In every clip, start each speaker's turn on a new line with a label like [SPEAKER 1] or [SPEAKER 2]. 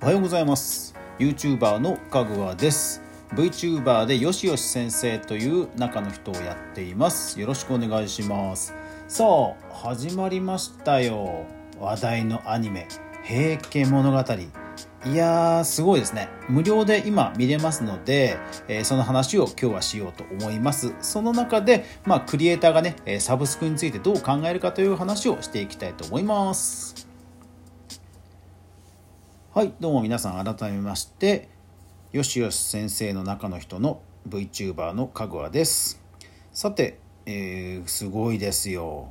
[SPEAKER 1] おはようございます。YouTuber のかぐわです。VTuber でよしよし先生という中の人をやっています。よろしくお願いします。さあ始まりましたよ。話題のアニメ平家物語。いやーすごいですね。無料で今見れますので、えー、その話を今日はしようと思います。その中で、まあ、クリエイターがねサブスクについてどう考えるかという話をしていきたいと思います。はいどうも皆さん改めましてよしよし先生の中の人の VTuber のかぐわです。さて、えー、すごいですよ。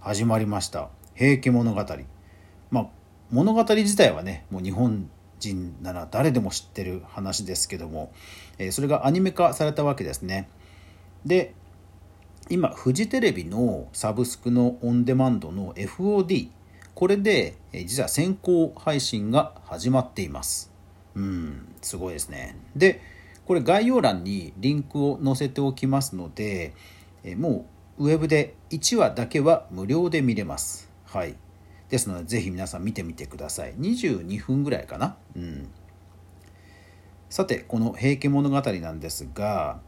[SPEAKER 1] 始まりました「平家物語」まあ物語自体はねもう日本人なら誰でも知ってる話ですけども、えそれがアニメ化されたわけですね。で今フジテレビのサブスクのオンデマンドの FOD これで実は先行配信が始まっています。うんすごいですね。でこれ概要欄にリンクを載せておきますのでもうウェブで1話だけは無料で見れます。はい。ですのでぜひ皆さん見てみてください。22分ぐらいかな。うん。さてこの「平家物語」なんですが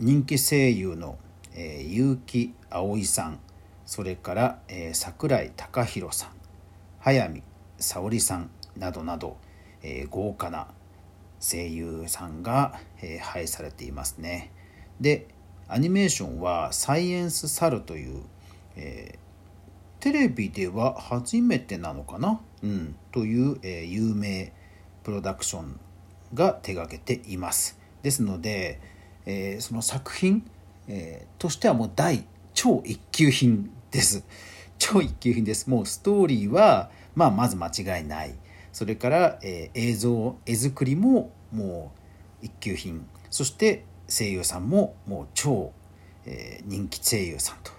[SPEAKER 1] 人気声優の、えー、結城葵さん。それから、えー、桜井貴弘さん早見沙織さんなどなど、え、豪華な声優さんが、えー、配されていますねでアニメーションは「サイエンス・サル」という、えー、テレビでは初めてなのかな、うん、という、えー、有名プロダクションが手がけています。ですので、えー、その作品、えー、としてはもう大超一級品です。超一級品です。もうストーリーは、まあ、まず間違いない。それから、えー、映像、絵作りももう一級品。そして声優さんももう超、えー、人気声優さんと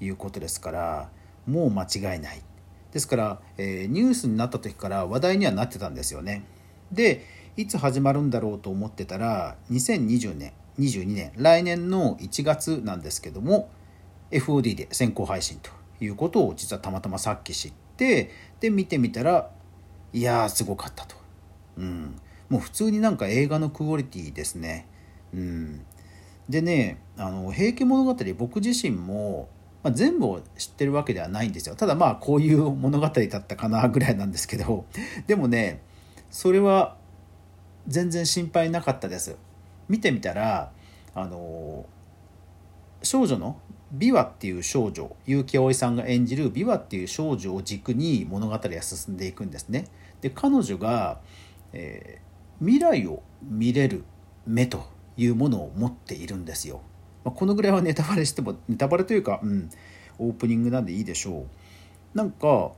[SPEAKER 1] いうことですから、もう間違いないですから、えー、ニュースになった時から話題にはなってたんですよねでいつ始まるんだろうと思ってたら2020年22年来年の1月なんですけども FOD で先行配信ということを実はたまたまさっき知ってで見てみたらいやーすごかったと、うん、もう普通になんか映画のクオリティですね、うん、でねあの「平家物語」僕自身もまあ、全部を知ってるわけではないんですよ。ただまあこういう物語だったかなぐらいなんですけど。でもねそれは全然心配なかったです。見てみたらあの少女の美和っていう少女結城葵さんが演じる美和っていう少女を軸に物語が進んでいくんですね。で彼女が、えー、未来を見れる目というものを持っているんですよ。まあ、このぐらいはネタバレしてもネタバレというか、うん、オープニングなんでいいでしょう。なんか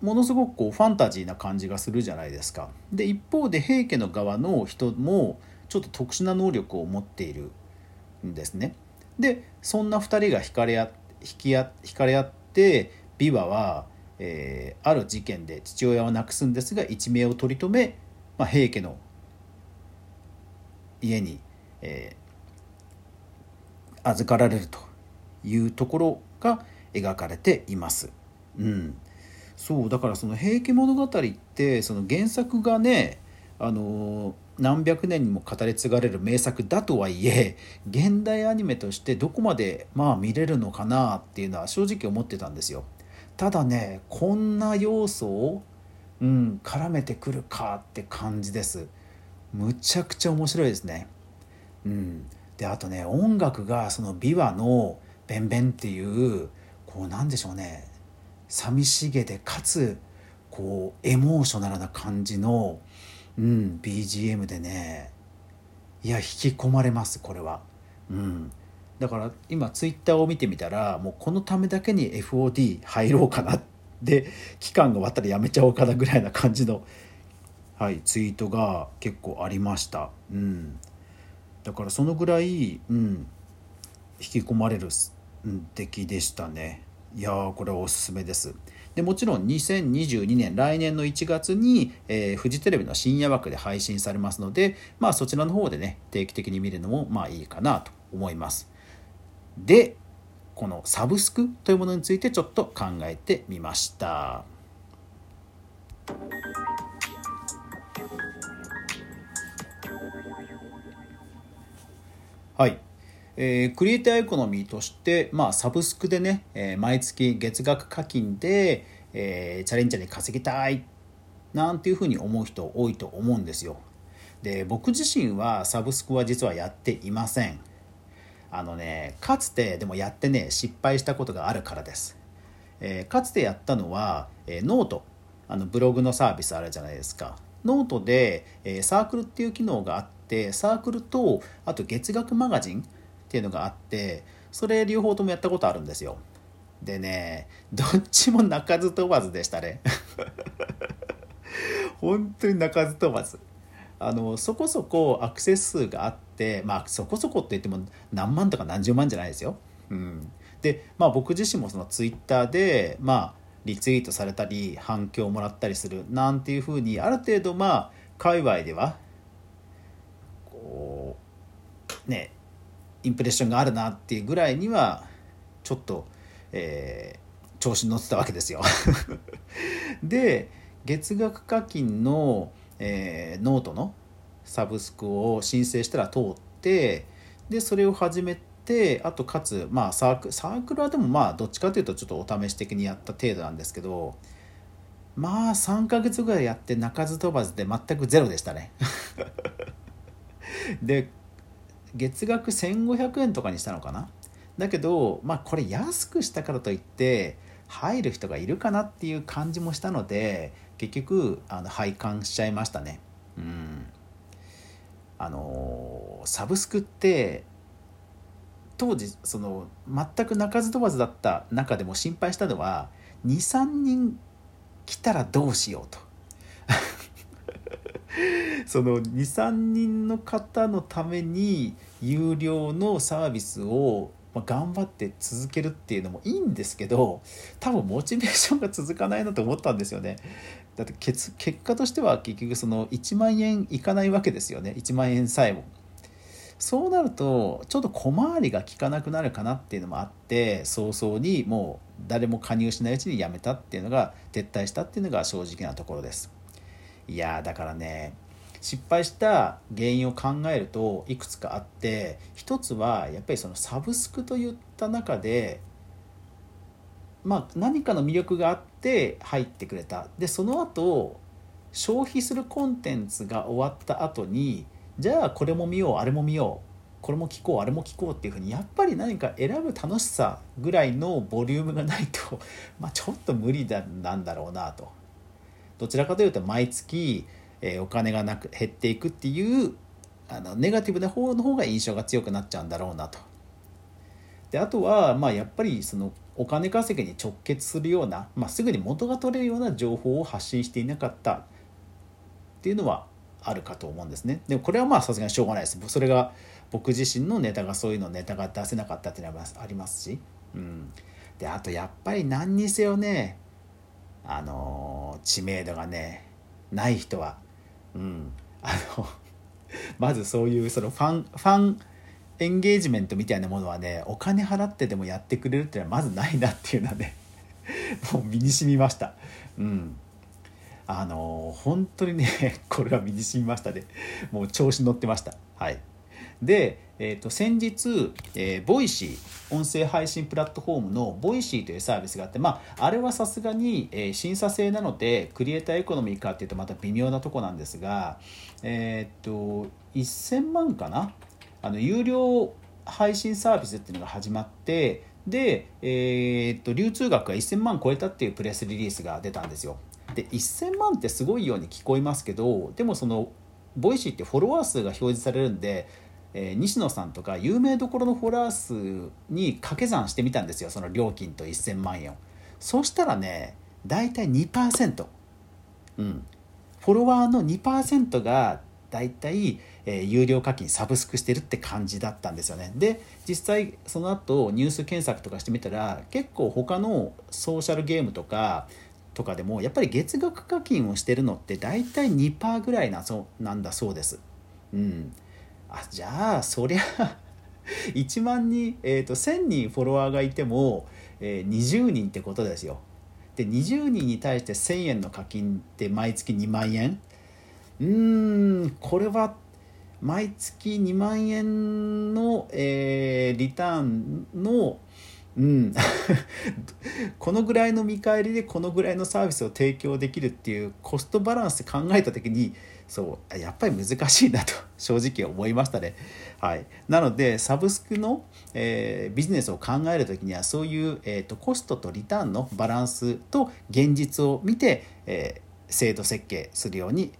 [SPEAKER 1] ものすごくこうファンタジーな感じがするじゃないですか。で一方で平家の側の人もちょっと特殊な能力を持っているんですね。でそんな2人が惹かれ合引き合惹かれ合って琵琶は、えー、ある事件で父親を亡くすんですが一命を取り留め、まあ、平家の家に、え預かられるというところが描かれています。うん、そうだからその「平家物語」ってその原作がねあの何百年にも語り継がれる名作だとはいえ現代アニメとしてどこまでまあ見れるのかなっていうのは正直思ってたんですよ。ただねこんな要素を、うん、絡めてくるかって感じです。むちゃくちゃ面白いですね。うんであとね音楽がその琵琶の「ベンベン」っていうこうなんでしょうね寂しげでかつこうエモーショナルな感じの、うん、BGM でね。いや引き込まれますこれは。うん。だから今ツイッターを見てみたらもうこのためだけに FOD 入ろうかなで期間が終わったらやめちゃおうかなぐらいな感じの、はい、ツイートが結構ありました。うん。だからそのぐらい、うん、引き込まれる出来でしたね。いやーこれはおすすめです。でもちろん2022年来年の1月に、えー、フジテレビの深夜枠で配信されますので、まあ、そちらの方でね定期的に見るのもまあいいかなと思います。でこのサブスクというものについてちょっと考えてみました。はいえー、クリエイターエコノミーとして、まあ、サブスクでね、えー、毎月月額課金で、えー、チャレンジャーに稼ぎたいなんていうふうに思う人多いと思うんですよ。で僕自身はサブスクは実はやっていません。あのねかつてでもやってね失敗したことがあるからです。えー、かつてやったのは、えー、ノートあのブログのサービスあるじゃないですか。ノートで、えー、サークルっていう機能があってサークルとあと月額マガジンっていうのがあってそれ両方ともやったことあるんですよ。でねどっちも鳴かず飛ばずでしたね。本当に鳴かず飛ばず。あのそこそこアクセス数があってまあそこそこって言っても何万とか何十万じゃないですよ、うん、でまあ僕自身もそのツイッターでまあリツイートされたり反響をもらったりするなんていうふうにある程度まあ界隈ではこうねインプレッションがあるなっていうぐらいにはちょっと、えー、調子に乗ってたわけですよ。で月額課金の、えー、ノートのサブスクを申請したら通ってでそれを始めてあとかつまあサークサークルはでもまあどっちかというとちょっとお試し的にやった程度なんですけどまあ3ヶ月ぐらいやって鳴かず飛ばずで全くゼロでしたね。で月額1500円とかにしたのかな？だけどまあこれ安くしたからといって入る人がいるかなっていう感じもしたので結局あの拝観しちゃいましたね。うん。あのサブスクって当時その全く鳴かず飛ばずだった中でも心配したのは23人来たらどうしようと。その23人の方のために有料のサービスを頑張って続けるっていうのもいいんですけど多分モチベーションが続かないなと思ったんですよね。だって結果としては結局その1万円いかないわけですよね1万円さえも。そうなるとちょっと小回りが利かなくなるかなっていうのもあって早々にもう誰も加入しないうちにやめたっていうのが撤退したっていうのが正直なところです。いやだからね失敗した原因を考えるといくつかあって一つはやっぱりそのサブスクといった中でまあ何かの魅力があって入ってくれた。でその後消費するコンテンツが終わった後にじゃあこれも見ようあれも見ようこれも聞こうあれも聞こうっていうふうにやっぱり何か選ぶ楽しさぐらいのボリュームがないと、まあ、ちょっと無理だなんだろうなと。どちらかというと毎月えお金がなく減っていくっていうあのネガティブな方の方が印象が強くなっちゃうんだろうなと。であとは、まあ、やっぱりそのお金稼ぎに直結するような、まあ、すぐに元が取れるような情報を発信していなかったっていうのはあるかと思うんですね。でもこれはまあさすがにしょうがないです。それが僕自身のネタがそういうのネタが出せなかったっていうのはありますし。うん、であとやっぱり何にせよねあの知名度がねない人はうん、あの まずそういうそのファンファンエンゲージメントみたいなものはねお金払ってでもやってくれるっていうのはまずないなっていうのはね もう身に染みました。うん。あの本当にねこれは身に染みましたねもう調子乗ってました。はい。で、えー、と先日、えー、 Voicy 音声配信プラットフォームの Voicy というサービスがあって、まあ、あれはさすがに、えー、審査制なのでクリエイターエコノミーかっていうとまた微妙なとこなんですが、え、ー、と1000万かな？あの有料配信サービスっていうのが始まってで、えー、と流通額が1000万超えたっていうプレスリリースが出たんですよ。で1000万ってすごいように聞こえますけどでもそのVoicy ってフォロワー数が表示されるんでえー、西野さんとか有名どころのフォロワー数に掛け算してみたんですよ。その料金と1000万円を。そしたらね大体2%うん。フォロワーの2%が大体、えー、有料課金サブスクしてるって感じだったんですよね。で実際その後ニュース検索とかしてみたら結構他のソーシャルゲームとかとかでもやっぱり月額課金をしてるのって大体2%ぐらいなそうなんだそうです。うん、あじゃあそりゃ 1万人、えーと、1,000人フォロワーがいても、えー、20人ってことですよ。で20人に対して1,000円の課金って毎月2万円？うーんこれは毎月2万円の、えー、リターンのうん、このぐらいの見返りでこのぐらいのサービスを提供できるっていうコストバランス考えた時にそうやっぱり難しいなと 正直思いましたね。はい、なのでサブスクの、えー、ビジネスを考える時にはそういう、えーと、コストとリターンのバランスと現実を見て、えー、制度設計するように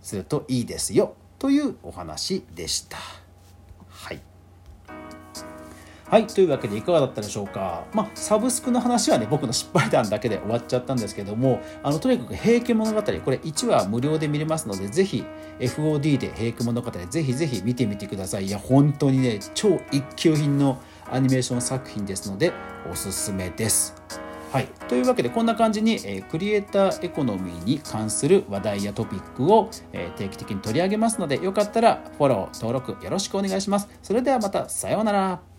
[SPEAKER 1] するといいですよというお話でした。はいはい、というわけでいかがだったでしょうか。まあ、サブスクの話はね、僕の失敗談だけで終わっちゃったんですけども、あのとにかく平家物語、これ1話無料で見れますので、ぜひ FOD で平家物語、ぜひぜひ見てみてください。いや、本当にね、超一級品のアニメーション作品ですので、おすすめです。はい、というわけでこんな感じに、えー、クリエイターエコノミーに関する話題やトピックを、えー、定期的に取り上げますのでよかったらフォロー登録よろしくお願いします。それではまたさようなら。